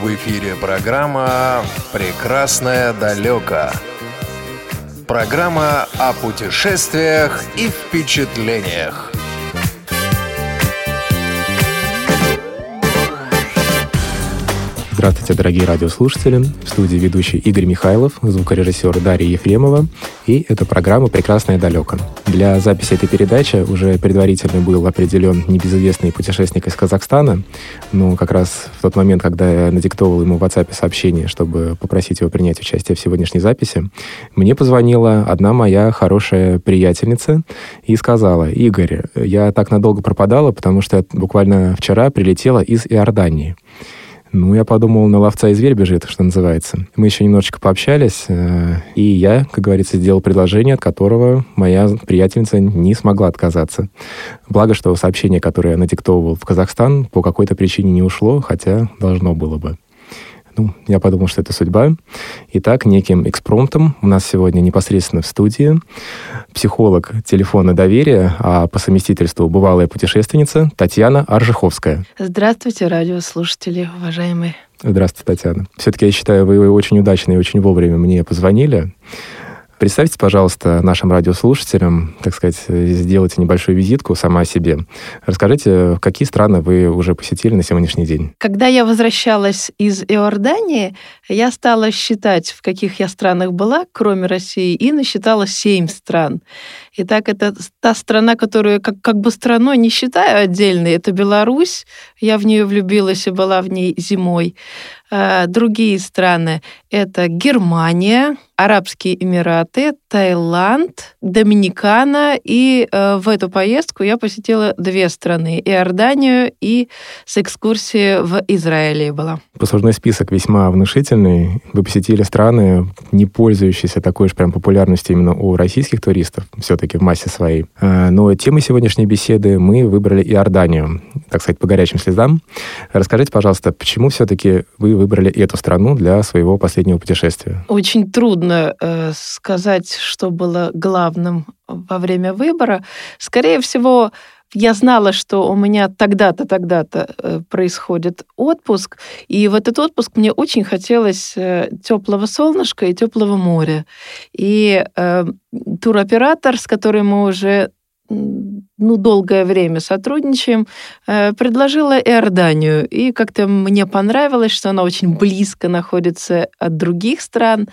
В эфире программа «Прекрасное далеко». Программа о путешествиях и впечатлениях. Здравствуйте, дорогие радиослушатели. В студии ведущий Игорь Михайлов, звукорежиссер Дарья Ефремова. И это программа «Прекрасное далеко». Для записи этой передачи уже предварительно был определен небезызвестный путешественник из Казахстана. Но как раз в тот момент, когда я надиктовал ему в WhatsApp сообщение, чтобы попросить его принять участие в сегодняшней записи, мне позвонила одна моя хорошая приятельница и сказала, «Игорь, я так надолго пропадала, потому что буквально вчера прилетела из Иордании». Ну, я подумал, на ловца и зверь бежит, что называется. Мы еще немножечко пообщались, э, и я, как говорится, сделал предложение, от которого моя приятельница не смогла отказаться. Благо, что сообщение, которое я надиктовывал в Казахстан, по какой-то причине не ушло, хотя должно было бы. Ну, я подумал, что это судьба. Итак, неким экспромтом у нас сегодня непосредственно в студии психолог телефона доверия, а по совместительству бывалая путешественница Татьяна Аржиховская. Здравствуйте, радиослушатели, уважаемые. Здравствуйте, Татьяна. Все-таки я считаю, вы очень удачно и очень вовремя мне позвонили. Представьте, пожалуйста, нашим радиослушателям, так сказать, сделайте небольшую визитку сама о себе. Расскажите, какие страны вы уже посетили на сегодняшний день? Когда я возвращалась из Иордании, я стала считать, в каких я странах была, кроме России, и насчитала семь стран. Итак, это та страна, которую как, как бы страной не считаю отдельной, это Беларусь. Я в нее влюбилась и была в ней зимой. А, другие страны — это Германия, Арабские Эмираты, Таиланд, Доминикана. И э, в эту поездку я посетила две страны — Иорданию и с экскурсией в Израиле была. Послужной список весьма внушительный. Вы посетили страны, не пользующиеся такой уж прям популярностью именно у российских туристов, все-таки в массе своей. А, но темой сегодняшней беседы мы выбрали Иорданию, так сказать, по горячим слезам. Расскажите, пожалуйста, почему все-таки вы выбрали эту страну для своего последнего путешествия? Очень трудно э, сказать, что было главным во время выбора. Скорее всего, я знала, что у меня тогда-то, тогда-то э, происходит отпуск, и в этот отпуск мне очень хотелось э, теплого солнышка и теплого моря. И э, туроператор, с которым мы уже ну, долгое время сотрудничаем, э, предложила Иорданию. И как-то мне понравилось, что она очень близко находится от других стран.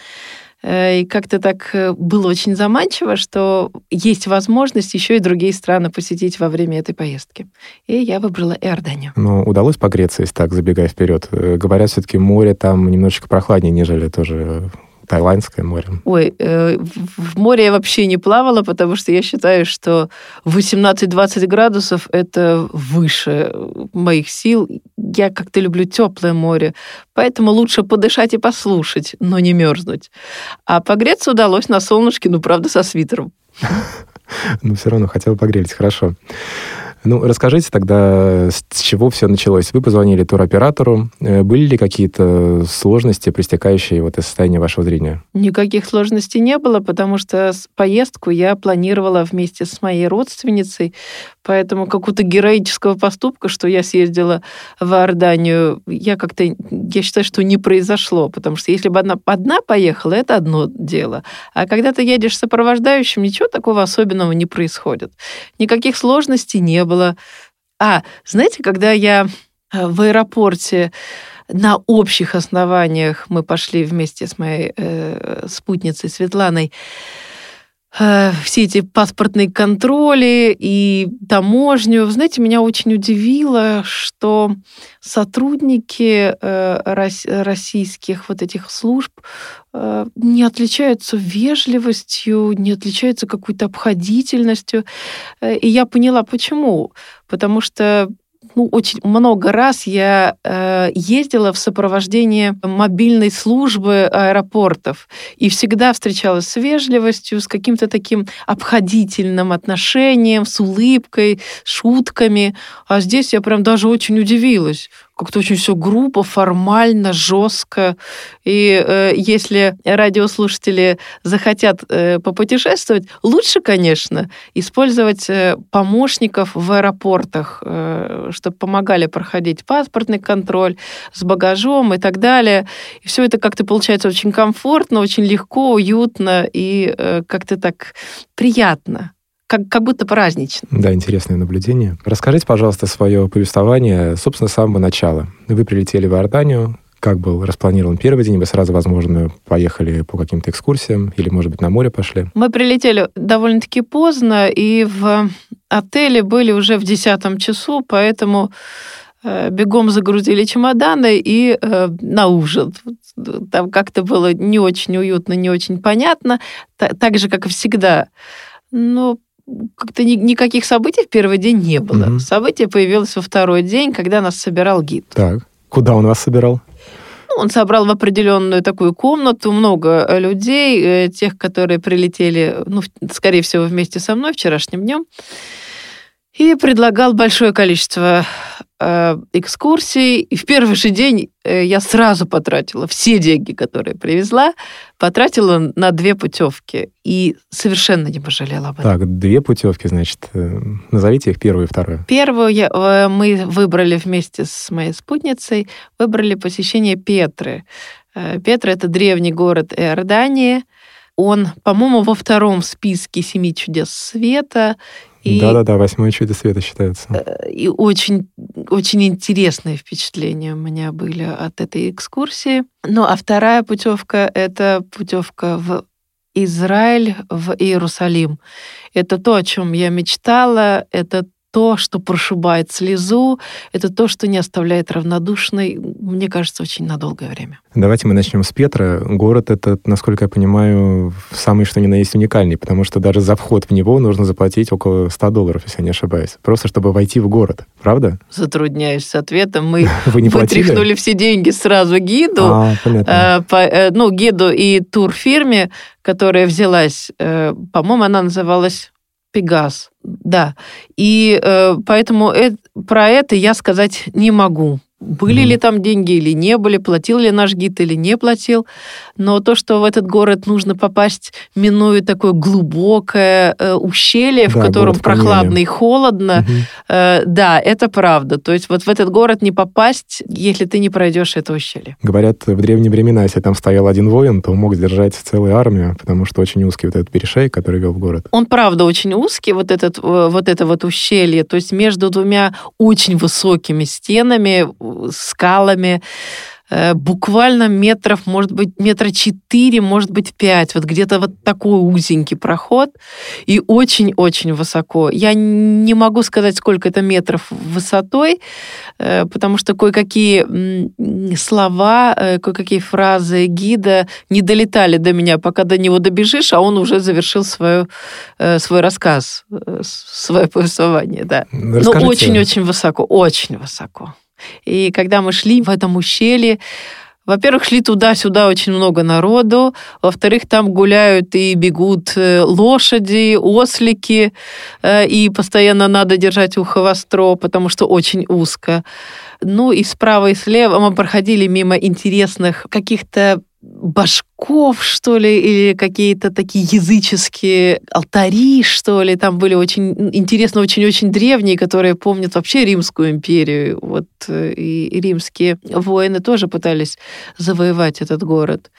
Э, и как-то так э, было очень заманчиво, что есть возможность еще и другие страны посетить во время этой поездки. И я выбрала Иорданию. Ну, удалось погреться, если так, забегая вперед. Говорят, все-таки море там немножечко прохладнее, нежели тоже Таиландское море? Ой, э, в море я вообще не плавала, потому что я считаю, что 18-20 градусов это выше моих сил. Я как-то люблю теплое море, поэтому лучше подышать и послушать, но не мерзнуть. А погреться удалось на солнышке, ну, правда, со свитером. Ну, все равно хотела погреть, хорошо. Ну, расскажите тогда, с чего все началось. Вы позвонили туроператору. Э, были ли какие-то сложности, пристекающие вот из состояния вашего зрения? Никаких сложностей не было, потому что поездку я планировала вместе с моей родственницей. Поэтому какого-то героического поступка, что я съездила в Иорданию, я как-то, я считаю, что не произошло, потому что если бы она одна поехала, это одно дело. А когда ты едешь сопровождающим, ничего такого особенного не происходит. Никаких сложностей не было. А, знаете, когда я э, в аэропорте на общих основаниях мы пошли вместе с моей э, спутницей Светланой Э, все эти паспортные контроли и таможню. Знаете, меня очень удивило, что сотрудники э, российских вот этих служб э, не отличаются вежливостью, не отличаются какой-то обходительностью. И я поняла, почему. Потому что ну, очень много раз я э, ездила в сопровождении мобильной службы аэропортов и всегда встречалась с вежливостью, с каким-то таким обходительным отношением, с улыбкой, шутками. А здесь я прям даже очень удивилась как-то очень все грубо, формально, жестко. И э, если радиослушатели захотят э, попутешествовать, лучше, конечно, использовать э, помощников в аэропортах, э, чтобы помогали проходить паспортный контроль с багажом и так далее. И все это как-то получается очень комфортно, очень легко, уютно и э, как-то так приятно как, как будто празднично. Да, интересное наблюдение. Расскажите, пожалуйста, свое повествование, собственно, с самого начала. Вы прилетели в Иорданию, как был распланирован первый день? Вы сразу, возможно, поехали по каким-то экскурсиям или, может быть, на море пошли? Мы прилетели довольно-таки поздно, и в отеле были уже в десятом часу, поэтому э, бегом загрузили чемоданы и э, на ужин. Там как-то было не очень уютно, не очень понятно, так же, как и всегда. Но как-то ни, никаких событий в первый день не было. Угу. Событие появилось во второй день, когда нас собирал гид. Так, куда он вас собирал? Ну, он собрал в определенную такую комнату много э, людей, э, тех, которые прилетели, ну, скорее всего, вместе со мной вчерашним днем, и предлагал большое количество э, экскурсий. И в первый же день э, я сразу потратила все деньги, которые привезла, потратила на две путевки. И совершенно не пожалела об этом. Так, две путевки, значит. Э, назовите их первую и вторую. Первую я, э, мы выбрали вместе с моей спутницей, выбрали посещение Петры. Э, Петра — это древний город Иордании. Он, по-моему, во втором списке семи чудес света. Да-да-да, восьмое чудо света считается. Э, и очень, очень интересные впечатления у меня были от этой экскурсии. Ну, а вторая путевка — это путевка в Израиль, в Иерусалим. Это то, о чем я мечтала, это то, что прошибает слезу, это то, что не оставляет равнодушной, мне кажется, очень на долгое время. Давайте мы начнем с Петра. Город этот, насколько я понимаю, самый что ни на есть уникальный, потому что даже за вход в него нужно заплатить около 100 долларов, если я не ошибаюсь. Просто чтобы войти в город. Правда? Затрудняюсь с ответом. Мы Вы не вытряхнули все деньги сразу гиду, а, э, по, э, ну, гиду и турфирме, которая взялась, э, по-моему, она называлась Пегас, да. И э, поэтому э, про это я сказать не могу. Были mm. ли там деньги или не были, платил ли наш гид или не платил. Но то, что в этот город нужно попасть, минуя такое глубокое э, ущелье, да, в котором прохладно и холодно, mm э, да, это правда. То есть вот в этот город не попасть, если ты не пройдешь это ущелье. Говорят, в древние времена, если там стоял один воин, то он мог сдержать целую армию, потому что очень узкий вот этот перешей, который вел в город. Он, правда, очень узкий, вот, этот, э, вот это вот ущелье. То есть между двумя очень высокими стенами скалами, э, буквально метров, может быть, метра четыре, может быть, пять. Вот где-то вот такой узенький проход и очень-очень высоко. Я не могу сказать, сколько это метров высотой, э, потому что кое-какие слова, э, кое-какие фразы гида не долетали до меня, пока до него добежишь, а он уже завершил свою, свой рассказ, свое повествование, да. Расскажите. Но очень-очень высоко, очень высоко. И когда мы шли в этом ущелье, во-первых, шли туда-сюда очень много народу. Во-вторых, там гуляют и бегут э, лошади, ослики, э, и постоянно надо держать ухо востро, потому что очень узко. Ну и справа и слева мы проходили мимо интересных каких-то башков, что ли, или какие-то такие языческие алтари, что ли. Там были очень интересно, очень-очень древние, которые помнят вообще Римскую империю. Вот э, и римские воины тоже пытались завоевать этот город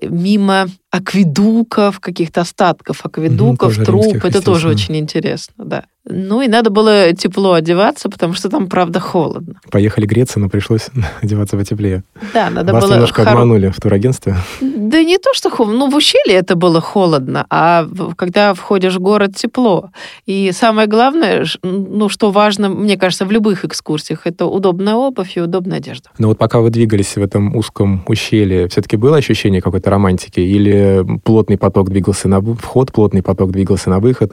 мимо акведуков, каких-то остатков акведуков, угу, труп. Это тоже очень интересно, да. Ну и надо было тепло одеваться, потому что там, правда, холодно. Поехали греться, но пришлось одеваться потеплее. Да, надо Вас было... немножко хор... обманули в турагентстве? Да не то, что холодно. Ну, в ущелье это было холодно, а когда входишь в город, тепло. И самое главное, ну, что важно, мне кажется, в любых экскурсиях, это удобная обувь и удобная одежда. Но вот пока вы двигались в этом узком ущелье, все-таки было ощущение какой-то романтики? Или плотный поток двигался на вход, плотный поток двигался на выход,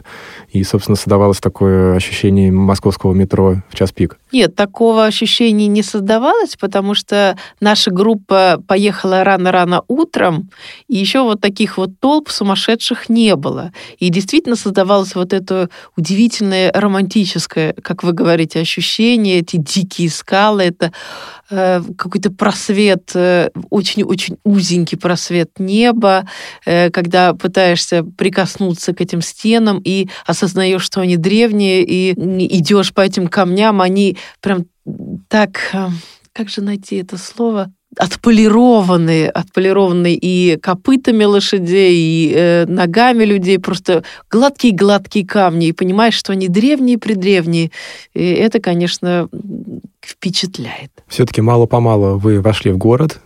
и, собственно, создавалось такое такое ощущение московского метро в час пик? Нет, такого ощущения не создавалось, потому что наша группа поехала рано-рано утром, и еще вот таких вот толп сумасшедших не было. И действительно создавалось вот это удивительное романтическое, как вы говорите, ощущение, эти дикие скалы, это какой-то просвет, очень-очень э, узенький просвет неба, э, когда пытаешься прикоснуться к этим стенам и осознаешь, что они древние, и идешь по этим камням, они прям так, э, как же найти это слово, отполированные, отполированные и копытами лошадей, и э, ногами людей, просто гладкие-гладкие камни, и понимаешь, что они древние-предревние. И это, конечно, впечатляет. Все-таки мало-помалу вы вошли в город,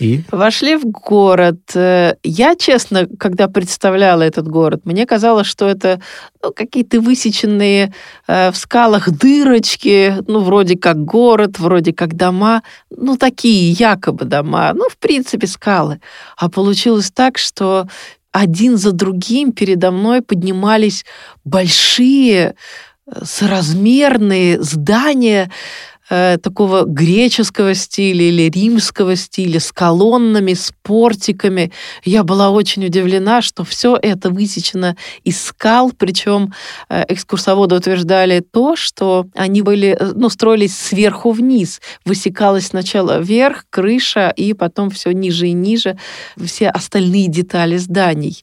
и? Вошли в город. Э, я, честно, когда представляла этот город, мне казалось, что это ну, какие-то высеченные э, в скалах дырочки, ну, вроде как город, вроде как дома, ну, такие якобы дома, ну, в принципе, скалы. А получилось так, что один за другим передо мной поднимались большие э, соразмерные здания э, такого греческого стиля или римского стиля с колоннами, с портиками. Я была очень удивлена, что все это высечено из скал, причем э, экскурсоводы утверждали то, что они были, э, ну, строились сверху вниз. Высекалось сначала вверх, крыша, и потом все ниже и ниже, все остальные детали зданий.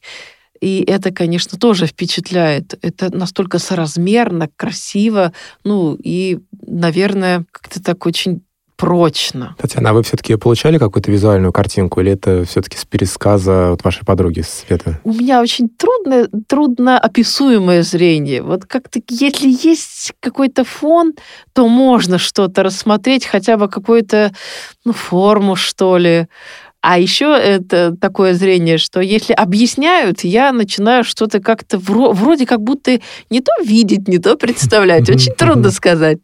И это, конечно, тоже впечатляет. Это настолько соразмерно, красиво, ну и, наверное, как-то так очень прочно. Татьяна, а вы все-таки получали какую-то визуальную картинку, или это все-таки с пересказа от вашей подруги Света? У меня очень трудно, трудно описуемое зрение. Вот как-то, если есть какой-то фон, то можно что-то рассмотреть, хотя бы какую-то ну, форму, что ли. А еще это такое зрение, что если объясняют, я начинаю что-то как-то вроде как будто не то видеть, не то представлять. Очень трудно сказать.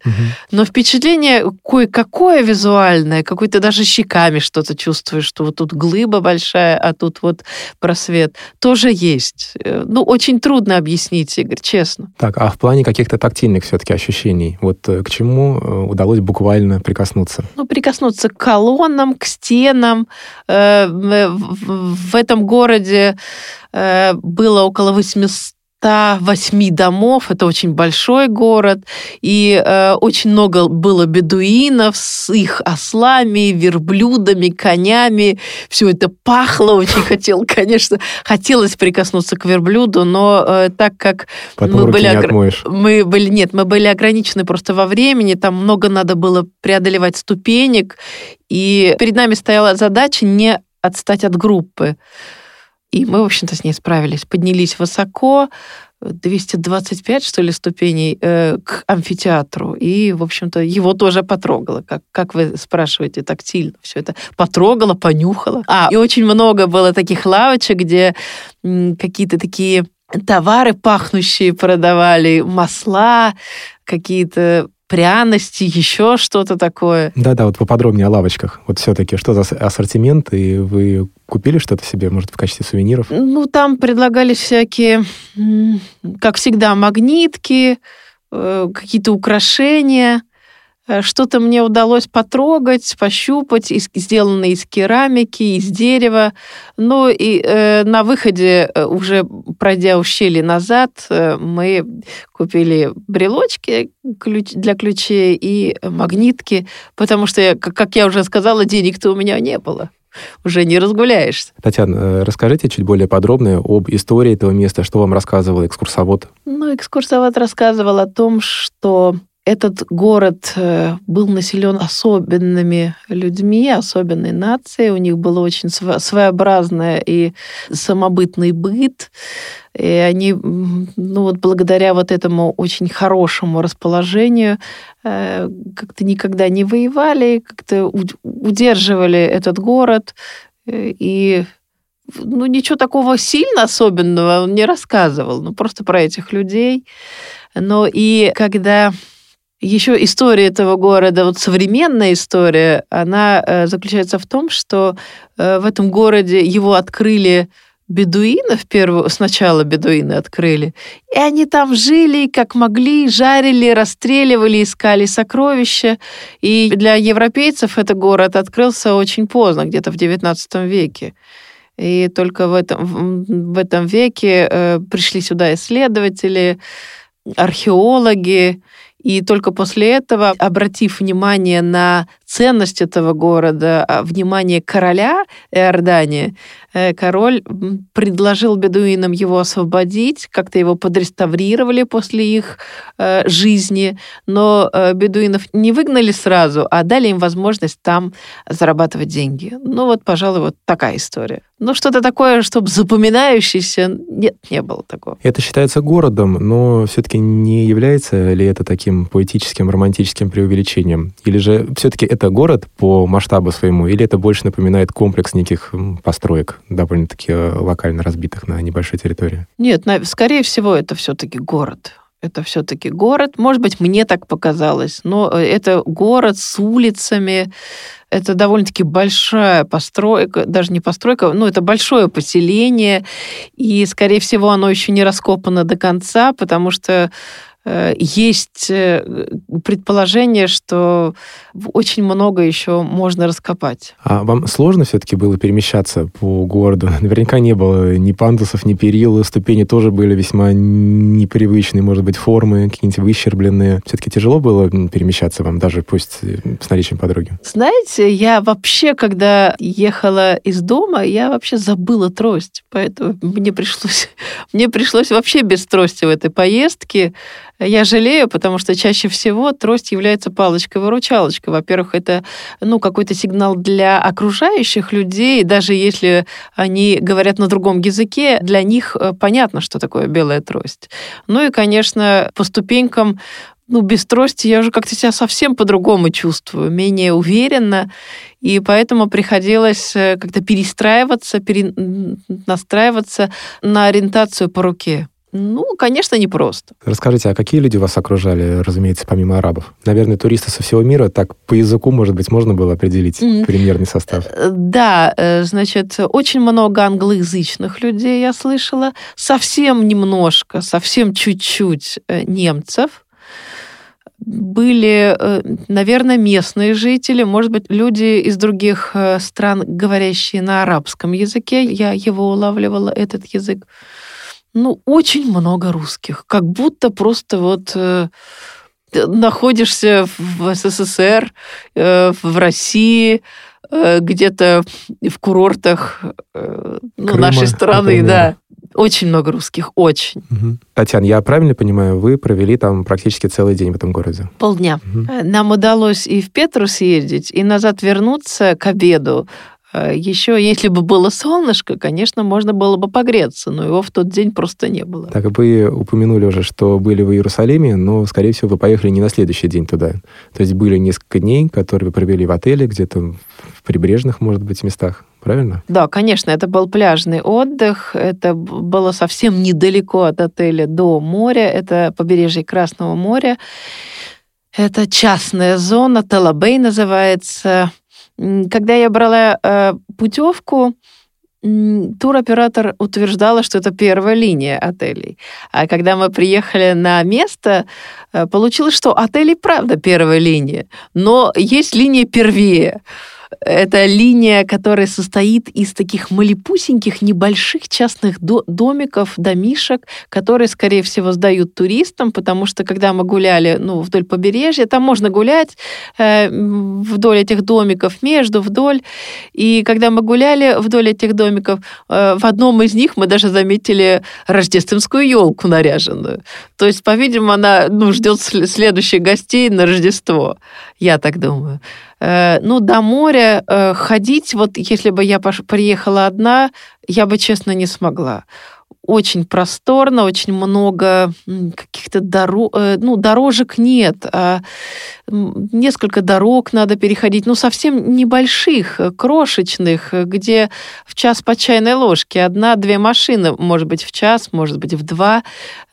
Но впечатление кое-какое визуальное, какой-то даже щеками что-то чувствуешь, что вот тут глыба большая, а тут вот просвет. Тоже есть. Э, ну, очень трудно объяснить, Игорь, честно. Так, а в плане каких-то тактильных все-таки ощущений, вот э, к чему э, удалось буквально прикоснуться? Ну, прикоснуться к колоннам, к стенам, в этом городе э, было около 800 108 домов, это очень большой город, и э, очень много было бедуинов с их ослами, верблюдами, конями. Все это пахло, очень хотел, конечно, хотелось прикоснуться к верблюду, но э, так как Потом мы были, огр... мы были, нет, мы были ограничены просто во времени, там много надо было преодолевать ступенек, и перед нами стояла задача не отстать от группы. И мы, в общем-то, с ней справились. Поднялись высоко, 225, что ли, ступеней э, к амфитеатру. И, в общем-то, его тоже потрогала. Как, как вы спрашиваете, тактильно все это потрогала, понюхала. А, и очень много было таких лавочек, где какие-то такие товары пахнущие продавали, масла, какие-то пряности, еще что-то такое. Да-да, вот поподробнее о лавочках. Вот все-таки, что за ассортимент, и вы купили что-то себе, может, в качестве сувениров? Ну, там предлагались всякие, как всегда, магнитки, э, какие-то украшения, что-то мне удалось потрогать, пощупать, из, сделанное из керамики, из дерева. Ну и э, на выходе, э, уже пройдя ущелье назад, э, мы купили брелочки ключ, для ключей и магнитки, потому что, я, как я уже сказала, денег-то у меня не было уже не разгуляешься. Татьяна, э, расскажите чуть более подробно об истории этого места, что вам рассказывал экскурсовод? Ну, экскурсовод рассказывал о том, что этот город э, был населен особенными людьми, особенной нацией. У них было очень своеобразное и самобытный быт. И они, ну вот благодаря вот этому очень хорошему расположению, э, как-то никогда не воевали, как-то удерживали этот город. Э, и ну, ничего такого сильно особенного он не рассказывал, ну, просто про этих людей. Но и когда еще история этого города, вот современная история, она э, заключается в том, что э, в этом городе его открыли бедуинов первого, сначала бедуины открыли, и они там жили, как могли, жарили, расстреливали, искали сокровища. И для европейцев этот город открылся очень поздно, где-то в XIX веке. И только в этом, в этом веке э, пришли сюда исследователи, археологи, и только после этого, обратив внимание на ценность этого города, а, внимание короля Иордании, э, король предложил бедуинам его освободить, как-то его подреставрировали после их э, жизни, но э, бедуинов не выгнали сразу, а дали им возможность там зарабатывать деньги. Ну вот, пожалуй, вот такая история. Ну что-то такое, чтобы запоминающееся, нет, не было такого. Это считается городом, но все-таки не является ли это таким поэтическим, романтическим преувеличением? Или же все-таки это это город по масштабу своему, или это больше напоминает комплекс неких построек, довольно-таки э, локально разбитых на небольшой территории? Нет, скорее всего, это все-таки город. Это все-таки город. Может быть, мне так показалось, но э, это город с улицами. Это довольно-таки большая постройка, даже не постройка, ну, это большое поселение. И, скорее всего, оно еще не раскопано до конца, потому что есть э, предположение, что очень много еще можно раскопать. А вам сложно все-таки было перемещаться по городу? Наверняка не было ни пандусов, ни перил, ступени тоже были весьма непривычные, может быть, формы какие-нибудь выщербленные. Все-таки тяжело было перемещаться вам, даже пусть э, с наличием подруги? Знаете, я вообще, когда ехала из дома, я вообще забыла трость, поэтому мне пришлось, мне пришлось вообще без трости в этой поездке. Я жалею, потому что чаще всего трость является палочкой-выручалочкой. Во-первых, это ну, какой-то сигнал для окружающих людей, даже если они говорят на другом языке, для них э, понятно, что такое белая трость. Ну и, конечно, по ступенькам ну, без трости я уже как-то себя совсем по-другому чувствую, менее уверенно, и поэтому приходилось э, как-то перестраиваться, перенастраиваться на ориентацию по руке. Ну, конечно, непросто. Расскажите, а какие люди вас окружали, разумеется, помимо арабов? Наверное, туристы со всего мира, так по языку, может быть, можно было определить mm. примерный состав? Э, да, э, значит, очень много англоязычных людей я слышала, совсем немножко, совсем чуть-чуть э, немцев, были, наверное, местные жители, может быть, люди из других стран, говорящие на арабском языке. Я его улавливала, этот язык ну, очень много русских. Как будто просто вот э, находишься в СССР, э, в России, э, где-то в курортах э, ну, нашей страны, например. да. Очень много русских, очень. Угу. Татьяна, я правильно понимаю, вы провели там практически целый день в этом городе? Полдня. Угу. Нам удалось и в Петру съездить, и назад вернуться к обеду. Э, Еще, если бы было солнышко, конечно, можно было бы погреться, но его в тот день просто не было. Так, вы упомянули уже, что были в Иерусалиме, но, скорее всего, вы поехали не на следующий день туда. То есть были несколько дней, которые вы провели в отеле, где-то в прибрежных, может быть, местах. Правильно? Да, конечно, это был пляжный отдых. Это было совсем недалеко от отеля до моря. Это побережье Красного моря. Это частная зона, Талабей называется. Когда я брала э, путевку, туроператор утверждала, что это первая линия отелей. А когда мы приехали на место, э, получилось, что отели правда первая линия, но есть линия первее. Это линия, которая состоит из таких малепусеньких небольших частных до домиков, домишек, которые, скорее всего, сдают туристам, потому что когда мы гуляли ну, вдоль побережья, там можно гулять э, вдоль этих домиков, между, вдоль. И когда мы гуляли вдоль этих домиков, э, в одном из них мы даже заметили рождественскую елку наряженную. То есть, по-видимому, она ну, ждет следующих гостей на Рождество, я так думаю. Э, ну, до моря э, ходить, вот если бы я приехала одна, я бы, честно, не смогла. Очень просторно, очень много каких-то дорог, э, ну, дорожек нет, а несколько дорог надо переходить, ну, совсем небольших, э, крошечных, э, где в час по чайной ложке одна-две машины, может быть, в час, может быть, в два.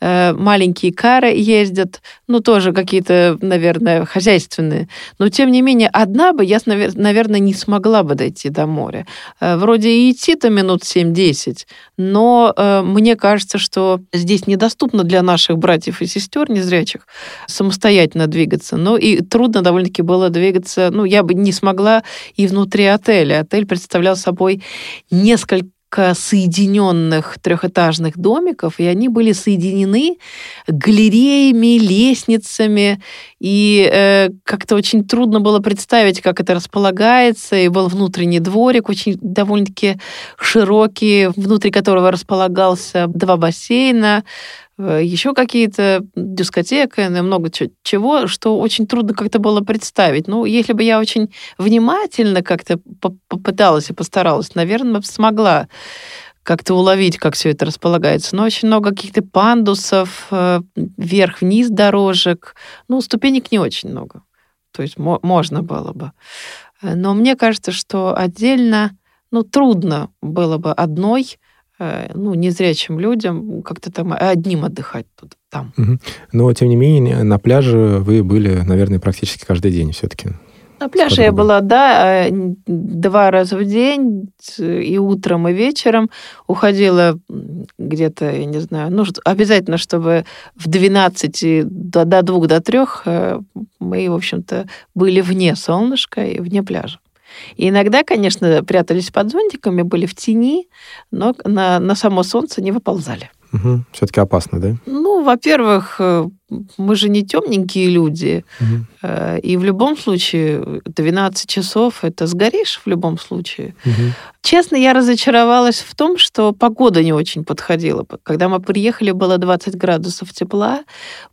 Маленькие кары ездят, ну, тоже какие-то, наверное, хозяйственные. Но, тем не менее, одна бы я, наверное, не смогла бы дойти до моря. Вроде и идти-то минут 7-10, но мне кажется, что здесь недоступно для наших братьев и сестер незрячих самостоятельно двигаться. Но и трудно довольно-таки было двигаться. Ну, я бы не смогла и внутри отеля. Отель представлял собой несколько соединенных трехэтажных домиков, и они были соединены галереями, лестницами, и э, как-то очень трудно было представить, как это располагается, и был внутренний дворик, очень довольно-таки широкий, внутри которого располагался два бассейна, еще какие-то дискотеки, много чего, что очень трудно как-то было представить. Ну, если бы я очень внимательно как-то попыталась и постаралась, наверное, смогла как-то уловить, как все это располагается. Но очень много каких-то пандусов, э, вверх-вниз дорожек. Ну, ступенек не очень много. То есть можно было бы. Но мне кажется, что отдельно, ну, трудно было бы одной Э, ну, незрячим людям как-то там одним отдыхать тут, там. Угу. Но, тем не менее, на пляже вы были, наверное, практически каждый день все-таки. На пляже я была, да, э, два раза в день, и утром, и вечером. Уходила где-то, я не знаю, ну, обязательно, чтобы в 12 до, до 2 до 3 э, мы, в общем-то, были вне солнышка и вне пляжа. И иногда, конечно, прятались под зонтиками, были в тени, но на, на само солнце не выползали. Угу. Все-таки опасно, да? Ну, во-первых, э, мы же не темненькие люди. Угу. И в любом случае 12 часов это сгоришь в любом случае. Угу. Честно, я разочаровалась в том, что погода не очень подходила. Когда мы приехали, было 20 градусов тепла,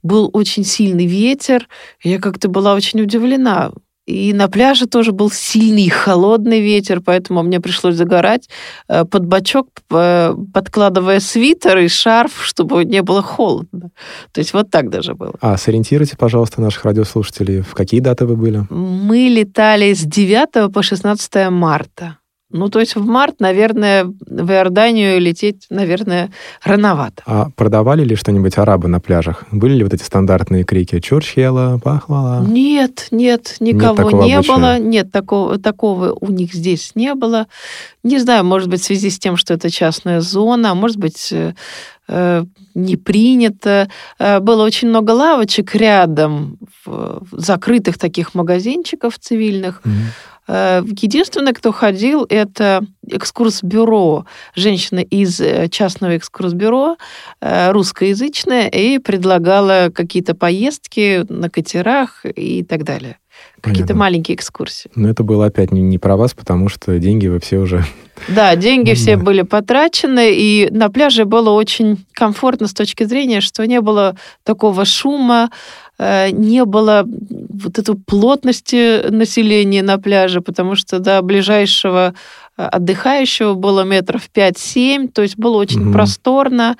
был очень сильный ветер. Я как-то была очень удивлена. И на пляже тоже был сильный холодный ветер, поэтому мне пришлось загорать э, под бочок, подкладывая свитер и шарф, чтобы не было холодно. То есть вот так даже было. А сориентируйте, пожалуйста, наших радиослушателей, в какие даты вы были? Мы летали с 9 по 16 марта. Ну, то есть в март, наверное, в Иорданию лететь, наверное, рановато. А продавали ли что-нибудь арабы на пляжах? Были ли вот эти стандартные крики «Чурчхела», «Пахвала»? Нет, нет, никого нет не было. Нет, такого, такого у них здесь не было. Не знаю, может быть, в связи с тем, что это частная зона, может быть, э, э не принято. Э, было очень много лавочек рядом, закрытых таких магазинчиков цивильных. Mm-hmm единственное, кто ходил, это экскурс-бюро, женщина из э, частного экскурс-бюро, э, русскоязычная, и предлагала какие-то поездки на катерах и так далее. Какие-то маленькие экскурсии. Но это было опять не, не про вас, потому что деньги вы все уже... Да, деньги все были потрачены, и на пляже было очень комфортно с точки зрения, что не было такого шума, Э, не было вот этой плотности населения на пляже, потому что до ближайшего э, отдыхающего было метров 5-7, то есть было очень угу. просторно,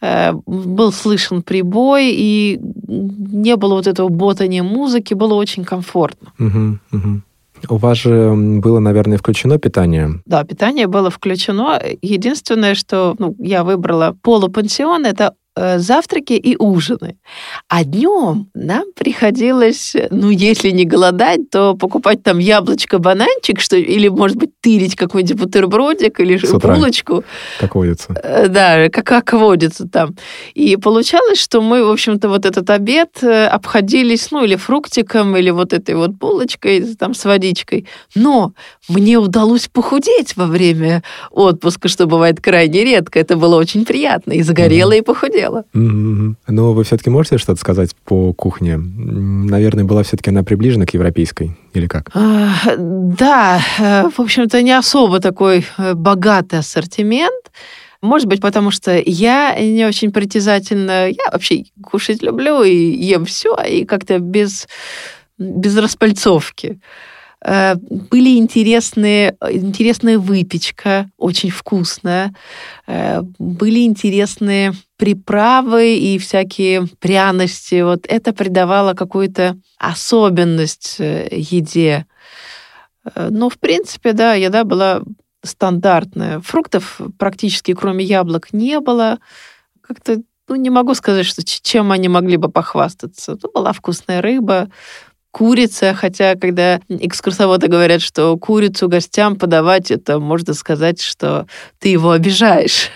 э, был слышен прибой, и не было вот этого ботания музыки, было очень комфортно. Угу, угу. У вас же было, наверное, включено питание? Да, питание было включено. Единственное, что ну, я выбрала полупансион, это Э, завтраки и ужины. А днем нам приходилось, ну, если не голодать, то покупать там яблочко, бананчик, что, или, может быть, тырить какой-нибудь бутербродик или С булочку. Как водится. Э, да, как, как водится там. И получалось, что мы, в общем-то, вот этот обед э, обходились, ну, или фруктиком, или вот этой вот булочкой там с водичкой. Но мне удалось похудеть во время отпуска, что бывает крайне редко. Это было очень приятно. И загорела, mm-hmm. и похудела дело. Mm-hmm. Но вы все-таки можете что-то сказать по кухне? Наверное, была все-таки она приближена к европейской, или как? А, да, э, в общем-то, не особо такой э, богатый ассортимент. Может быть, потому что я не очень притязательна. Я вообще кушать люблю и ем все, и как-то без, без распальцовки. Э, были интересные, интересная выпечка, очень вкусная. Э, были интересные приправы и всякие пряности. Вот это придавало какую-то особенность э, еде. Но, в принципе, да, еда была стандартная. Фруктов практически кроме яблок не было. Как-то, ну, не могу сказать, что чем они могли бы похвастаться. Ну, была вкусная рыба, курица, хотя когда экскурсоводы говорят, что курицу гостям подавать, это можно сказать, что ты его обижаешь.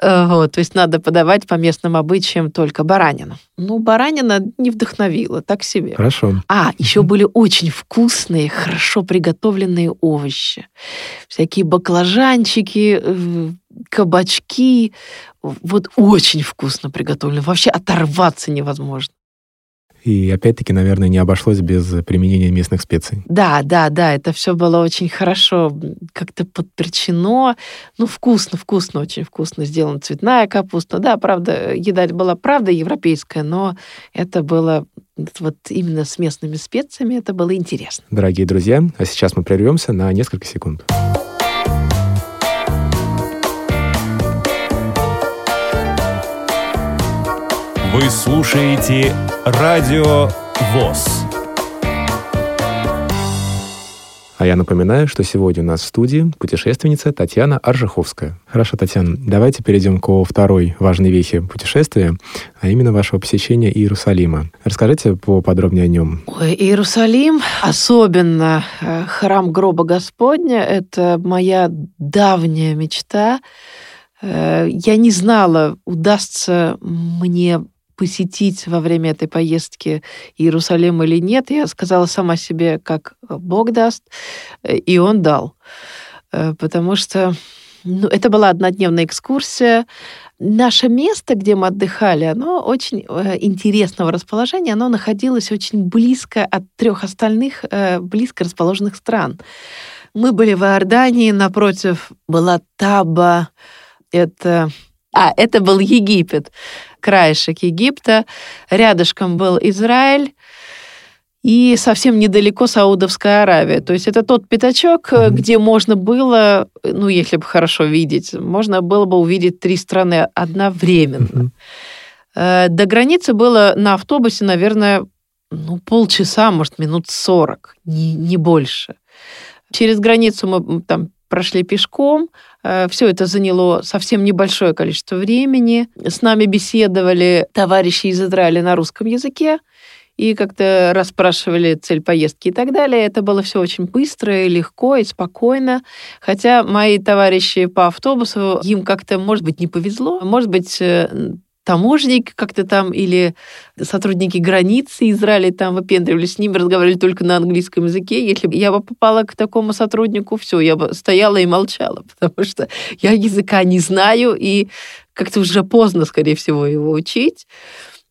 Э, вот, то есть надо подавать по местным обычаям только баранину. Ну, баранина не вдохновила, так себе. Хорошо. А, еще были очень вкусные, хорошо приготовленные овощи. Всякие баклажанчики, э, кабачки. Вот очень вкусно приготовлены. Вообще оторваться невозможно. И опять-таки, наверное, не обошлось без применения местных специй. Да, да, да, это все было очень хорошо как-то подперчено. Ну, вкусно, вкусно, очень вкусно сделана цветная капуста. Да, правда, еда была, правда, европейская, но это было вот именно с местными специями, это было интересно. Дорогие друзья, а сейчас мы прервемся на несколько секунд. Вы слушаете Радио ВОЗ. А я напоминаю, что сегодня у нас в студии путешественница Татьяна Аржиховская. Хорошо, Татьяна, давайте перейдем ко второй важной вехе путешествия, а именно вашего посещения Иерусалима. Расскажите поподробнее о нем. Ой, Иерусалим, особенно э, храм гроба Господня, это моя давняя мечта. Э, я не знала, удастся мне посетить во время этой поездки Иерусалим или нет. Я сказала сама себе, как Бог даст, и Он дал. Э, потому что ну, это была однодневная экскурсия. Наше место, где мы отдыхали, оно очень э, интересного расположения, оно находилось очень близко от трех остальных э, близко расположенных стран. Мы были в Иордании, напротив была Таба, это... А, это был Египет краешек Египта, рядышком был Израиль, и совсем недалеко Саудовская Аравия. То есть это тот пятачок, mm-hmm. где можно было, ну, если бы хорошо видеть, можно было бы увидеть три страны одновременно. Mm-hmm. До границы было на автобусе, наверное, ну, полчаса, может, минут сорок, не, не больше. Через границу мы там прошли пешком, Все это заняло совсем небольшое количество времени. С нами беседовали товарищи из Израиля на русском языке и как-то расспрашивали цель поездки и так далее. Это было все очень быстро и легко и спокойно. Хотя мои товарищи по автобусу, им как-то, может быть, не повезло. Может быть, таможник как-то там или сотрудники границы Израиля там выпендривались, с ними разговаривали только на английском языке. Если бы я бы попала к такому сотруднику, все, я бы стояла и молчала, потому что я языка не знаю, и как-то уже поздно, скорее всего, его учить.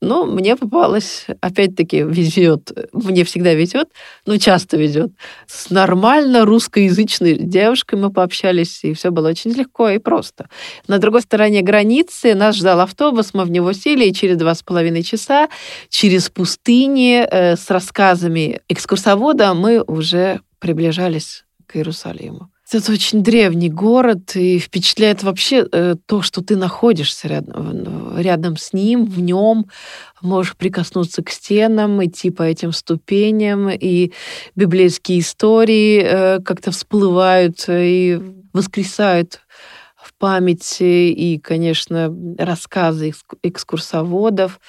Но мне попалось, опять-таки, везет, мне всегда везет, но часто везет. С нормально русскоязычной девушкой мы пообщались, и все было очень легко и просто. На другой стороне границы нас ждал автобус, мы в него сели, и через два с половиной часа через пустыни э, с рассказами экскурсовода мы уже приближались к Иерусалиму. Это очень древний город, и впечатляет вообще э, то, что ты находишься рядом, рядом с ним, в нем, можешь прикоснуться к стенам, идти по этим ступеням, и библейские истории э, как-то всплывают и воскресают в памяти, и, конечно, рассказы экскурсоводов.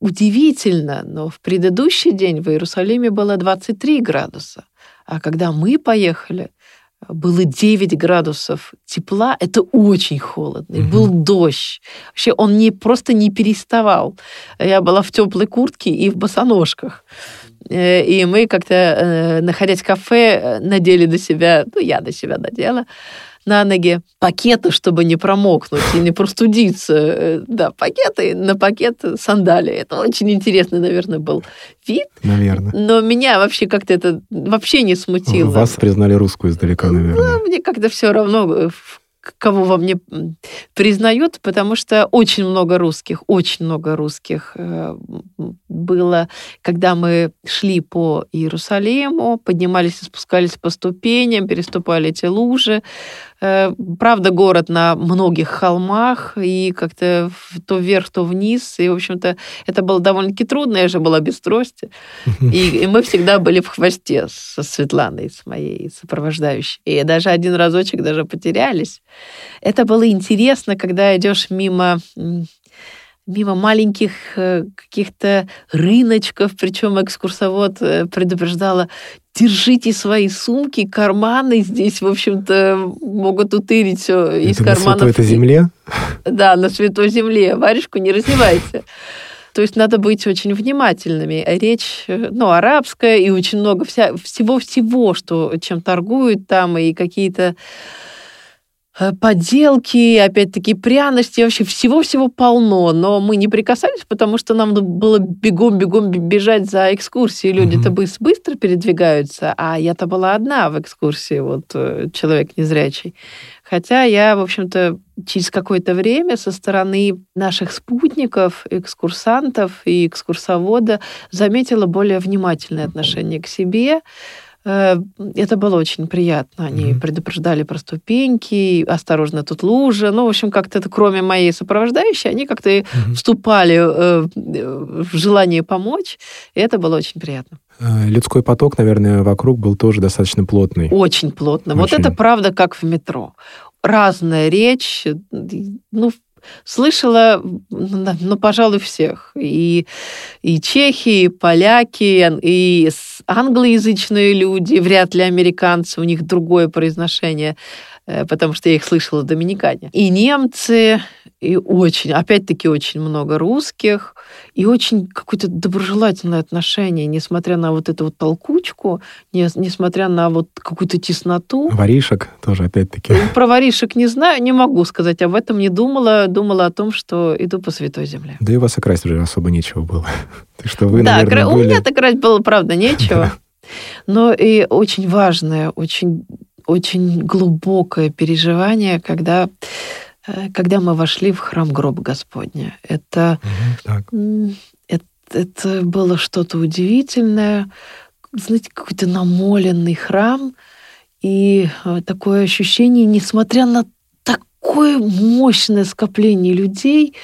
Удивительно, но в предыдущий день в Иерусалиме было 23 градуса. А когда мы поехали, было 9 градусов тепла, это очень холодно. И был дождь. Вообще он не, просто не переставал. Я была в теплой куртке и в босоножках. Э, и мы как-то, э, находясь в кафе, э, надели до себя, ну, я до себя надела, на ноги пакеты, чтобы не промокнуть и не простудиться. Э, да, пакеты, на пакет сандали. Это очень интересный, наверное, был вид. Наверное. Но меня вообще как-то это вообще не смутило. Вас признали русскую издалека, наверное. Ну, мне как-то все равно, э, кого во мне признают, потому что очень много русских, очень много русских э, было, когда мы шли по Иерусалиму, поднимались и спускались по ступеням, переступали эти лужи. Э, правда, город на многих холмах, и как-то то вверх, то вниз. И, в общем-то, это было довольно-таки трудно, я же была без трости. И, и мы всегда были в хвосте со Светланой, с моей сопровождающей. И даже один разочек даже потерялись. Это было интересно, когда идешь мимо мимо маленьких э, каких-то рыночков, причем экскурсовод э, предупреждала, держите свои сумки, карманы здесь, в общем-то, могут утырить все из карманов. На святой земле? Да, на святой земле. Варежку не раздевайте. То есть надо быть очень внимательными. Речь, э, ну, арабская, и очень много вся, всего-всего, что, чем торгуют там, и какие-то поделки, опять-таки пряности, вообще всего-всего полно, но мы не прикасались, потому что нам было бегом-бегом бежать за экскурсией. Люди-то mm-hmm. быстро передвигаются, а я-то была одна в экскурсии, вот э, человек незрячий. Хотя я, в общем-то, через какое-то время со стороны наших спутников, экскурсантов и экскурсовода заметила более внимательное отношение к себе, Э, это было очень приятно. Они mm-hmm. предупреждали про ступеньки, осторожно, тут лужа. Ну, в общем, как-то это, кроме моей сопровождающей, они как-то mm-hmm. вступали э, в желание помочь. И это было очень приятно. Э, людской поток, наверное, вокруг был тоже достаточно плотный. Очень плотно. Очень. Вот это правда как в метро. Разная речь, ну, слышала, ну, пожалуй, всех. И, и чехи, и поляки, и англоязычные люди, вряд ли американцы, у них другое произношение. Э, потому что я их слышала в Доминикане. И немцы, и очень, опять-таки, очень много русских, и очень какое-то доброжелательное отношение, несмотря на вот эту вот толкучку, не, несмотря на вот какую-то тесноту. Воришек тоже, опять-таки. Ну, про воришек не знаю, не могу сказать, об этом не думала. Думала о том, что иду по Святой Земле. Да и у вас и красть уже особо нечего было. Так что вы, да, наверное, у были... меня-то красть было, правда, нечего. Но и очень важное, очень очень глубокое переживание, когда, э, когда мы вошли в храм гроба Господня. Это, угу, это, это было что-то удивительное, знаете, какой-то намоленный храм, и э, такое ощущение, несмотря на такое мощное скопление людей,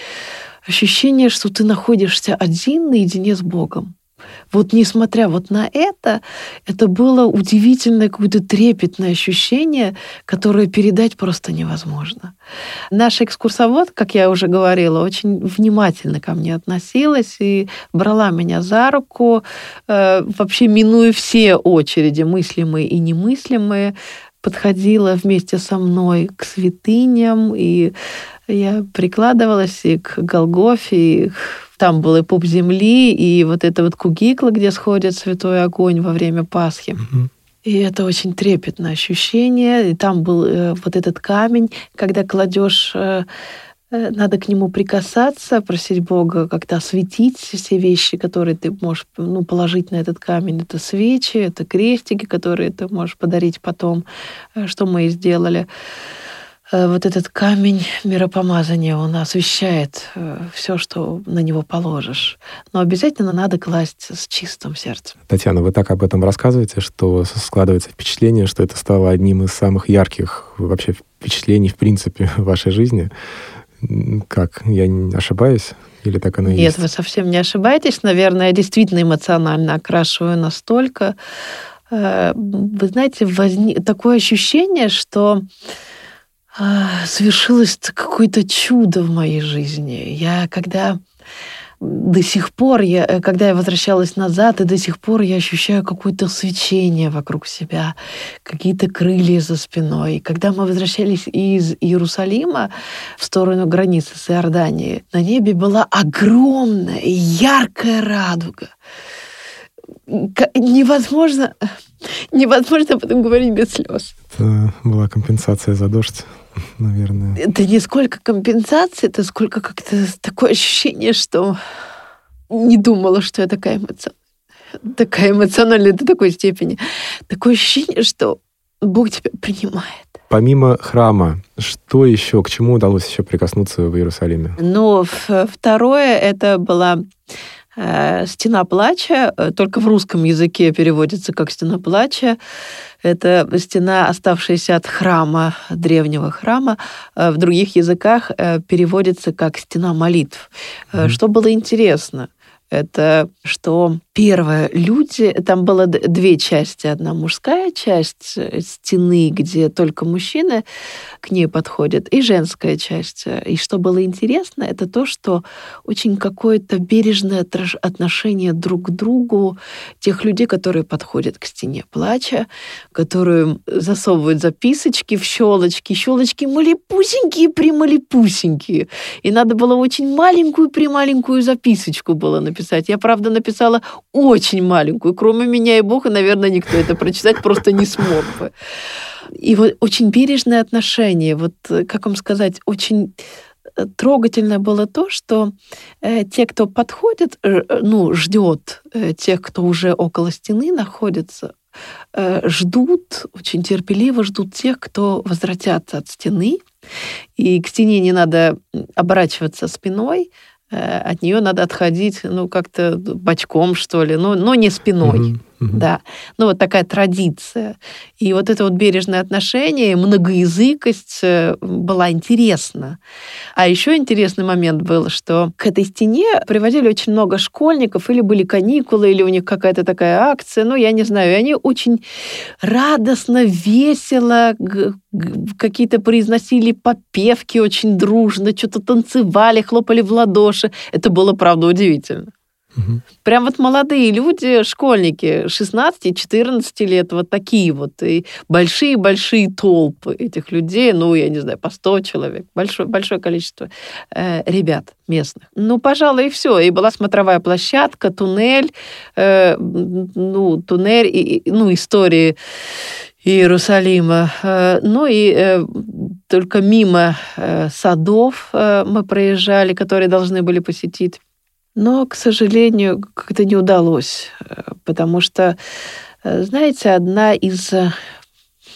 ощущение, что ты находишься один наедине с Богом. Вот несмотря вот на это, это было удивительное какое-то трепетное ощущение, которое передать просто невозможно. Наш экскурсовод, как я уже говорила, очень внимательно ко мне относилась и брала меня за руку, э, вообще минуя все очереди, мыслимые и немыслимые, подходила вместе со мной к святыням, и я прикладывалась и к Голгофе, и там был и пуп земли, и вот это вот кугикло, где сходит святой огонь во время Пасхи. И это очень трепетное ощущение. И там был э, вот этот камень, когда кладешь э, э, надо к нему прикасаться, просить Бога как-то осветить все вещи, которые ты можешь ну, положить на этот камень. Это свечи, это крестики, которые ты можешь подарить потом, э, что мы и сделали. Э, вот этот камень миропомазания, он освещает э, все, что на него положишь. Но обязательно надо класть с чистым сердцем. Татьяна, вы так об этом рассказываете, что складывается впечатление, что это стало одним из самых ярких вообще впечатлений, в принципе, в вашей жизни. Как? Я не ошибаюсь? Или так оно и Нет, есть? вы совсем не ошибаетесь. Наверное, я действительно эмоционально окрашиваю настолько. Э, вы знаете, возник такое ощущение, что совершилось какое-то чудо в моей жизни. Я когда до сих пор, я, э, когда я возвращалась назад, и до сих пор я ощущаю какое-то свечение вокруг себя, какие-то крылья за спиной. Когда мы возвращались из Иерусалима в сторону границы с Иорданией, на небе была огромная яркая радуга. Невозможно, невозможно об этом говорить без слез. Это была компенсация за дождь наверное. Это не сколько компенсации, это сколько как-то такое ощущение, что не думала, что я такая эмоциональная. Такая эмоциональная до такой степени. Такое ощущение, что Бог тебя принимает. Помимо храма, что еще, к чему удалось еще прикоснуться в Иерусалиме? Ну, второе, это была «Стена плача», э, только в русском языке переводится как «Стена плача». Это стена, оставшаяся от храма, древнего храма. Э, в других языках переводится как «Стена молитв». Mm-hmm. Что было интересно? Это что Первое, люди, там было две части. Одна мужская часть э, стены, где только мужчины к ней подходят, и женская часть. И что было интересно, это то, что очень какое-то бережное отношение друг к другу тех людей, которые подходят к стене плача, которые засовывают записочки в щелочки, щелочки малепусенькие, прималепусенькие. И надо было очень маленькую-прималенькую записочку было написать. Я, правда, написала очень маленькую. Кроме меня и Бога, наверное, никто это прочитать просто не смог бы. И вот очень бережное отношение, вот, как вам сказать, очень э, трогательно было то, что э, те, кто подходит, э, ну, ждет э, тех, кто уже около стены находится, э, ждут, очень терпеливо ждут тех, кто возвратятся от стены. И к стене не надо оборачиваться спиной, Э, от нее надо отходить, ну, как-то бочком, что ли, но, но не спиной. Mm-hmm. Да. Ну, вот такая традиция. И вот это вот бережное отношение, многоязыкость э, была интересна. А еще интересный момент был, что к этой стене приводили очень много школьников, или были каникулы, или у них какая-то такая акция, ну, я не знаю. И они очень радостно, весело какие-то произносили попевки очень дружно, что-то танцевали, хлопали в ладоши. Это было, правда, удивительно. Угу. Прям вот молодые люди, школьники, 16-14 лет, вот такие вот, и большие-большие толпы этих людей, ну, я не знаю, по 100 человек, большое, большое количество э, ребят местных. Ну, пожалуй, и все. И была смотровая площадка, туннель, э, ну, туннель, и, ну, истории Иерусалима. Э, ну и э, только мимо э, садов мы проезжали, которые должны были посетить но, к сожалению, как-то не удалось, э, потому что, э, знаете, одна из, э,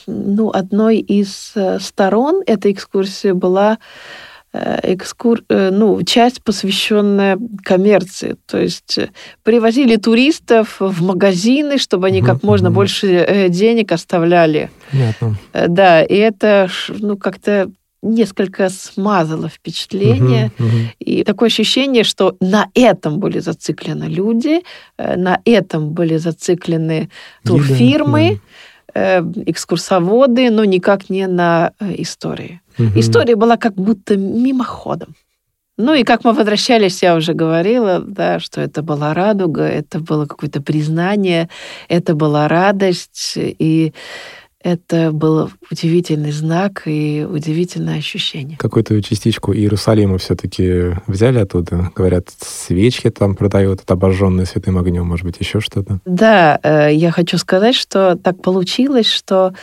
ну, одной из сторон этой экскурсии была экскур... ну, часть, посвященная коммерции. То есть привозили туристов в магазины, чтобы они как можно больше денег оставляли. Понятно. Да, и это ну, как-то несколько смазало впечатление. Угу, угу. И такое ощущение, что на этом были зациклены люди, э, на этом были зациклены турфирмы, да. Э, экскурсоводы, но никак не на э, истории. Угу. История была как будто мимоходом. Ну и как мы возвращались, я уже говорила, да, что это была радуга, это было какое-то признание, это была радость. И это был удивительный знак и удивительное ощущение. Какую-то частичку Иерусалима все-таки взяли оттуда? Говорят, свечки там продают, обожженные святым огнем, может быть, еще что-то? Да, э, я хочу сказать, что так получилось, что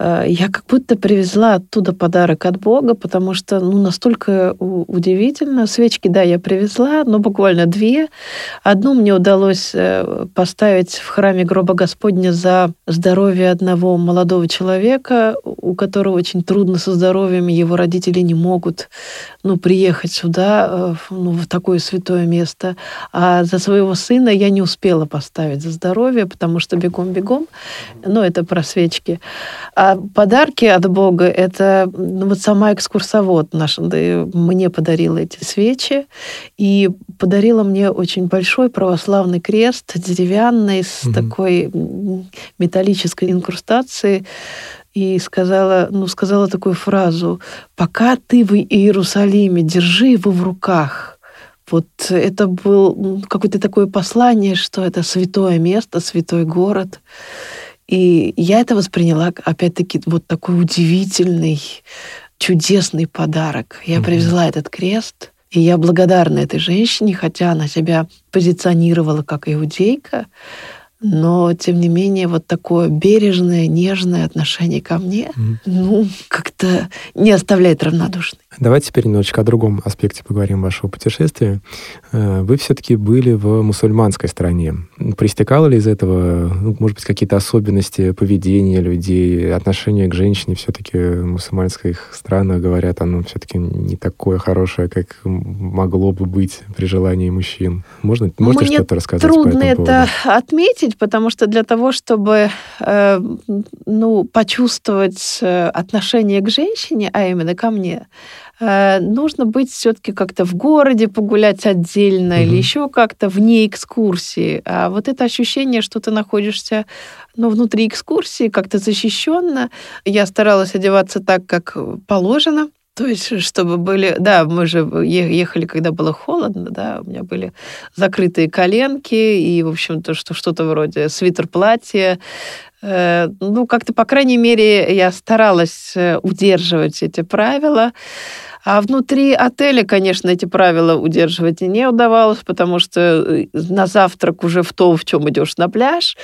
я как будто привезла оттуда подарок от Бога, потому что ну, настолько удивительно. Свечки, да, я привезла, но буквально две. Одну мне удалось э, поставить в храме гроба Господня за здоровье одного молодого человека, у которого очень трудно со здоровьем, его родители не могут ну, приехать сюда, э, ну, в такое святое место. А за своего сына я не успела поставить за здоровье, потому что бегом-бегом, ну, это про свечки. А подарки от Бога, это ну, вот сама экскурсовод наша да, мне подарила эти свечи и подарила мне очень большой православный крест, деревянный, с угу. такой металлической инкрустацией и сказала, ну, сказала такую фразу, пока ты в Иерусалиме, держи его в руках. Вот это было какое-то такое послание, что это святое место, святой город. И я это восприняла, опять-таки, вот такой удивительный, чудесный подарок. Я mm-hmm. привезла этот крест, и я благодарна этой женщине, хотя она себя позиционировала как иудейка, но, тем не менее, вот такое бережное, нежное отношение ко мне, mm-hmm. ну, как-то не оставляет равнодушной. Давайте теперь немножечко о другом аспекте поговорим вашего путешествия. Э, вы все-таки были в мусульманской стране. Пристекало ли из этого, ну, может быть, какие-то особенности поведения людей, отношения к женщине все-таки в мусульманских странах, говорят, оно все-таки не такое хорошее, как могло бы быть при желании мужчин. Можно, можете Мне что-то рассказать трудно по этому это отметить, потому что для того, чтобы э, ну, почувствовать э, отношение к женщине, а именно ко мне, нужно быть все-таки как-то в городе погулять отдельно угу. или еще как-то вне экскурсии. А вот это ощущение, что ты находишься ну, внутри экскурсии, как-то защищенно. Я старалась одеваться так, как положено. То есть, чтобы были... Да, мы же ехали, когда было холодно, да, у меня были закрытые коленки и, в общем-то, что, что-то вроде свитер-платья. Э, ну, как-то, по крайней мере, я старалась э, удерживать эти правила. А внутри отеля, конечно, эти правила удерживать и не удавалось, потому что э, на завтрак уже в том, в чем идешь на пляж,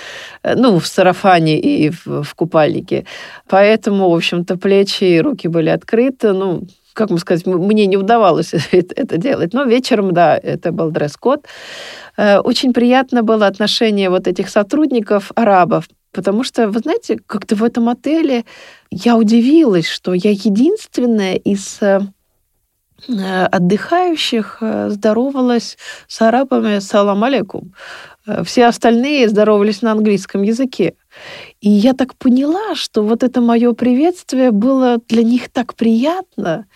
э, ну, в сарафане и в, в купальнике. Поэтому, в общем-то, плечи и руки были открыты. Ну, как бы сказать, мне не удавалось это делать. Но вечером, да, это был дресс-код. Э, очень приятно было отношение вот этих сотрудников, арабов, потому что, вы знаете, как-то в этом отеле я удивилась, что я единственная из отдыхающих э, здоровалась с арабами «Салам алейкум». Э, все остальные здоровались на английском языке. И я так поняла, что вот это мое приветствие было для них так приятно,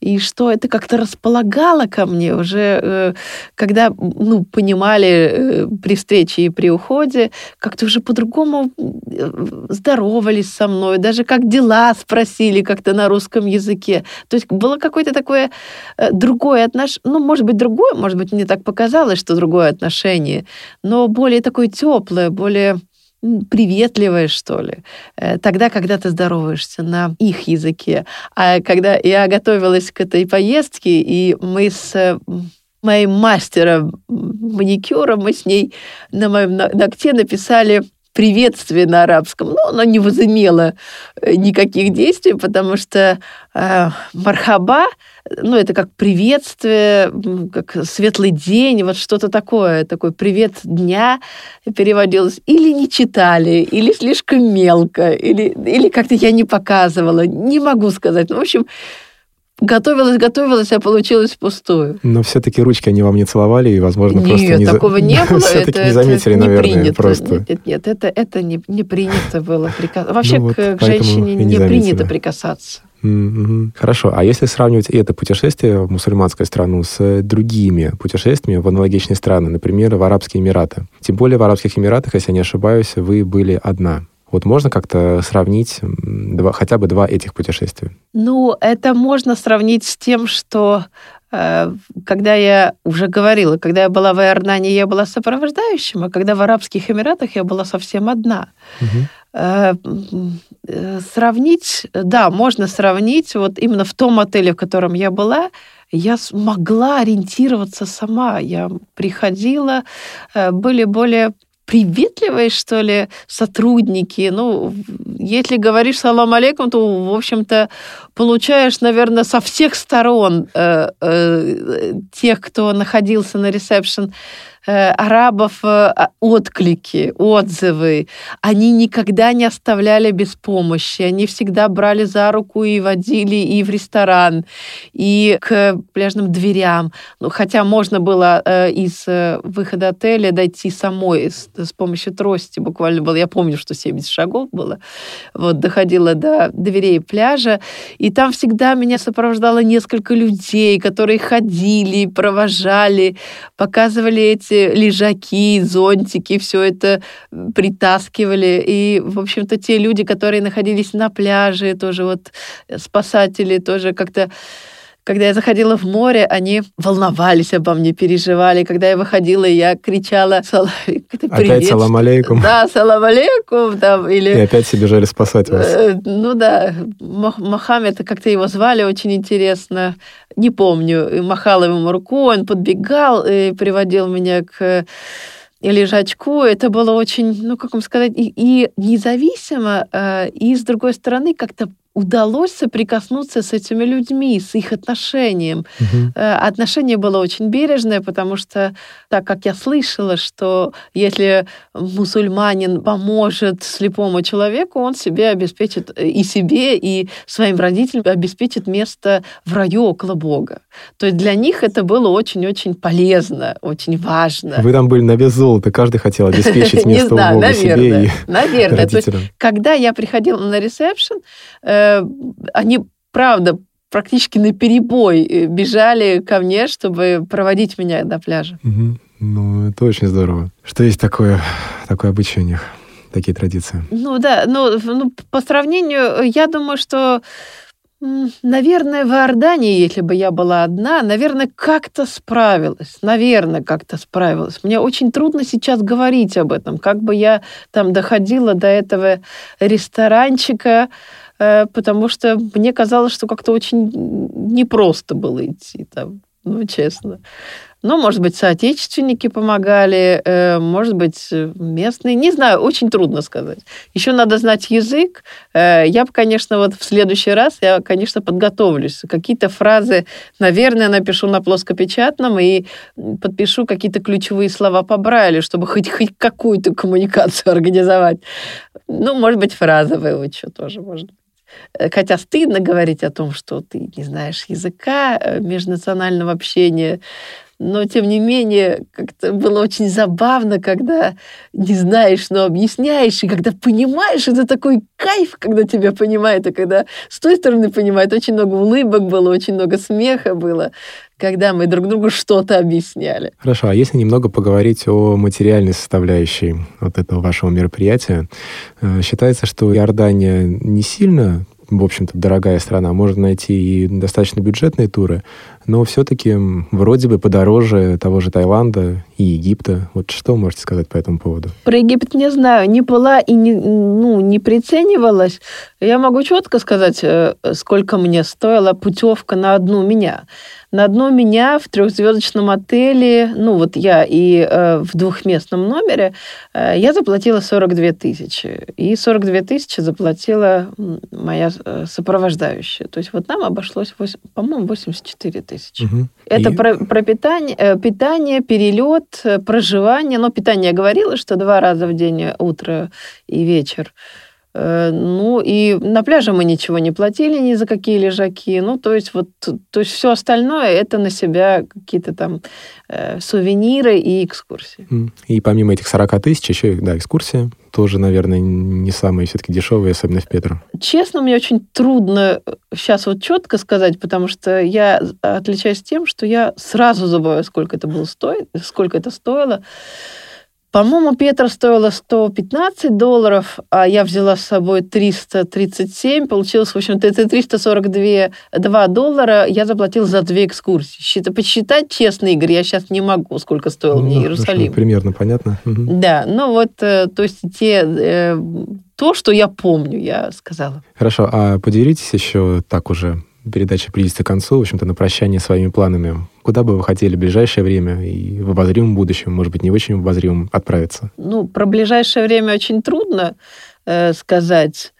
и что это как-то располагало ко мне уже, э, когда ну, понимали э, при встрече и при уходе, как-то уже по-другому э, здоровались со мной, даже как дела спросили как-то на русском языке. То есть было какое-то такое другое отношение, ну, может быть, другое, может быть, мне так показалось, что другое отношение, но более такое теплое, более приветливое, что ли, э, тогда, когда ты здороваешься на их языке. А когда я готовилась к этой поездке, и мы с э, моим мастером маникюра, мы с ней на моем ногте написали приветствие на арабском, но оно не возымело э, никаких действий, потому что э, мархаба, ну, это как приветствие, как светлый день, вот что-то такое, такой привет дня переводилось. Или не читали, или слишком мелко, или, или как-то я не показывала, не могу сказать. Ну, в общем, готовилась, готовилась, а получилось пустую. Но все-таки ручки они вам не целовали и, возможно, нет, просто не такого за... не было. все-таки не заметили, это наверное, принято. просто. Нет, нет, это, это не, не принято было. Прикас... Вообще ну, вот, к женщине не, не принято прикасаться. Mm-hmm. Хорошо. А если сравнивать это путешествие в мусульманскую страну с другими путешествиями в аналогичные страны, например, в Арабские Эмираты? Тем более в Арабских Эмиратах, если я не ошибаюсь, вы были одна. Вот можно как-то сравнить два, хотя бы два этих путешествия? Ну, это можно сравнить с тем, что э, когда я уже говорила, когда я была в Иордании, я была сопровождающим, а когда в Арабских Эмиратах я была совсем одна. Угу. Сравнить, да, можно сравнить. Вот именно в том отеле, в котором я была, я смогла ориентироваться сама. Я приходила, были более приветливые, что ли, сотрудники. Ну, если говоришь салам алейкум, то, в общем-то, получаешь, наверное, со всех сторон э, э, тех, кто находился на ресепшн, арабов э, а, отклики, отзывы. Они никогда не оставляли без помощи. Они всегда брали за руку и водили и в ресторан, и к пляжным дверям. Ну, хотя можно было э, из выхода отеля дойти самой с, с помощью трости. Буквально было, я помню, что 70 шагов было. Вот, доходила до дверей пляжа. И там всегда меня сопровождало несколько людей, которые ходили, провожали, показывали эти эти лежаки, зонтики, все это притаскивали. И, в общем-то, те люди, которые находились на пляже, тоже вот спасатели, тоже как-то когда я заходила в море, они волновались обо мне, переживали. Когда я выходила, я кричала Опять салам алейкум. Да, салам алейкум. Там, или... И опять все бежали спасать вас. Э, ну да, Мохаммед, как-то его звали, очень интересно. Не помню. И махала ему рукой, он подбегал и приводил меня к лежачку. Это было очень, ну, как вам сказать, и, и независимо, э, и, с другой стороны, как-то удалось соприкоснуться с этими людьми, с их отношением. Угу. Отношение было очень бережное, потому что, так как я слышала, что если мусульманин поможет слепому человеку, он себе обеспечит э, и себе, и своим родителям обеспечит место в раю около Бога. То есть для них это было очень-очень полезно, очень важно. Вы там были на вес золота, каждый хотел обеспечить место у Бога себе и Наверное. Когда я приходила на ресепшн, э, они, правда, практически на перебой э, бежали ко мне, чтобы проводить меня до пляжа. Угу. Ну, это очень здорово. Что есть такое, такое обычай у них, такие традиции? Ну да, ну, ну по сравнению, я думаю, что Наверное, в Иордании, если бы я была одна, наверное, как-то справилась. Наверное, как-то справилась. Мне очень трудно сейчас говорить об этом. Как бы я там доходила до этого ресторанчика, потому что мне казалось, что как-то очень непросто было идти там, ну, честно. Ну, может быть, соотечественники помогали, э, может быть, местные. Не знаю, очень трудно сказать. Еще надо знать язык. Э, я бы, конечно, вот в следующий раз, я, конечно, подготовлюсь. Какие-то фразы, наверное, напишу на плоскопечатном и подпишу какие-то ключевые слова по Брайлю, чтобы хоть, хоть какую-то коммуникацию организовать. Ну, может быть, фразы выучу тоже, может быть. Э, хотя стыдно говорить о том, что ты не знаешь языка э, межнационального общения, но тем не менее как-то было очень забавно, когда не знаешь, но объясняешь, и когда понимаешь, это такой кайф, когда тебя понимают, и когда с той стороны понимают, очень много улыбок было, очень много смеха было, когда мы друг другу что-то объясняли. Хорошо, а если немного поговорить о материальной составляющей вот этого вашего мероприятия, э, считается, что Иордания не сильно в общем-то, дорогая страна. Можно найти и достаточно бюджетные туры, но все-таки вроде бы подороже того же Таиланда и Египта. Вот что можете сказать по этому поводу? Про Египет не знаю. Не была и не, ну, не приценивалась. Я могу четко сказать, э, сколько мне стоила путевка на одну меня. На одно меня в трехзвездочном отеле, ну вот я и э, в двухместном номере, э, я заплатила 42 тысячи. И 42 тысячи заплатила моя э, сопровождающая. То есть вот нам обошлось, 8, по-моему, 84 тысячи. Угу. Это и... про, про питание, э, питание, перелет, э, проживание. Но питание я говорила, что два раза в день, утро и вечер. Э, ну, и на пляже мы ничего не платили ни за какие лежаки. Ну, то есть вот, то есть все остальное это на себя какие-то там э, сувениры и экскурсии. И помимо этих 40 тысяч еще, да, экскурсия тоже, наверное, не самые все-таки дешевые, особенно в Петру. Честно, мне очень трудно сейчас вот четко сказать, потому что я отличаюсь тем, что я сразу забываю, сколько это было стоит, сколько это стоило. По-моему, Петра стоила 115 долларов, а я взяла с собой 337. Получилось, в общем-то, это 342 2 доллара я заплатила за две экскурсии. Счита, посчитать честно, Игорь, я сейчас не могу, сколько стоил ну, мне Иерусалим. Хорошо, примерно понятно. Угу. Да, ну вот, э, то есть те э, то, что я помню, я сказала. Хорошо, а поделитесь еще так уже передача близится к концу, в общем-то, на прощание своими планами. Куда бы вы хотели в ближайшее время и в обозримом будущем, может быть, не очень обозримом, отправиться? Ну, про ближайшее время очень трудно э, сказать.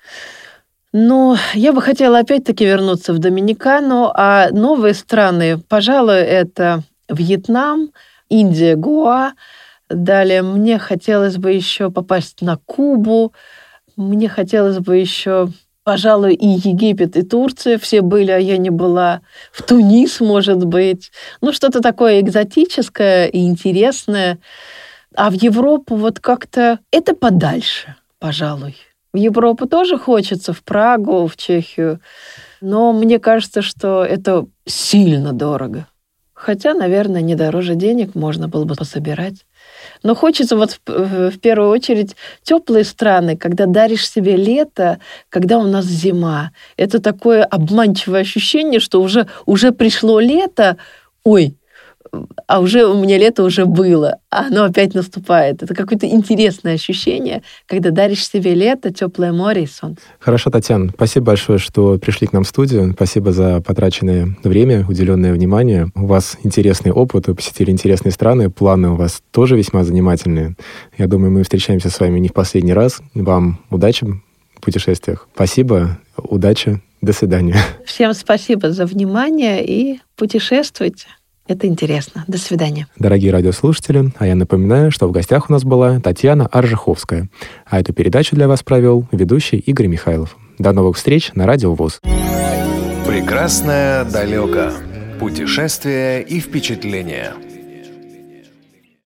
Но я бы хотела опять-таки вернуться в Доминикану, а новые страны, пожалуй, это Вьетнам, Индия, Гоа. Далее мне хотелось бы еще попасть на Кубу, мне хотелось бы еще Пожалуй, и Египет, и Турция все были, а я не была. В Тунис, может быть. Ну, что-то такое экзотическое и интересное. А в Европу вот как-то это подальше, пожалуй. В Европу тоже хочется, в Прагу, в Чехию. Но мне кажется, что это сильно дорого. Хотя, наверное, не дороже денег можно было бы пособирать. Но хочется вот в, в первую очередь теплые страны, когда даришь себе лето, когда у нас зима. Это такое обманчивое ощущение, что уже, уже пришло лето, ой, а уже у меня лето уже было, а оно опять наступает. Это какое-то интересное ощущение, когда даришь себе лето, теплое море и солнце. Хорошо, Татьяна, спасибо большое, что пришли к нам в студию. Спасибо за потраченное время, уделенное внимание. У вас интересный опыт, вы посетили интересные страны, планы у вас тоже весьма занимательные. Я думаю, мы встречаемся с вами не в последний раз. Вам удачи в путешествиях. Спасибо, удачи, до свидания. Всем спасибо за внимание и путешествуйте. Это интересно. До свидания. Дорогие радиослушатели, а я напоминаю, что в гостях у нас была Татьяна Аржиховская, а эту передачу для вас провел ведущий Игорь Михайлов. До новых встреч на Радио ВОЗ. Прекрасное далеко. Путешествия и впечатления.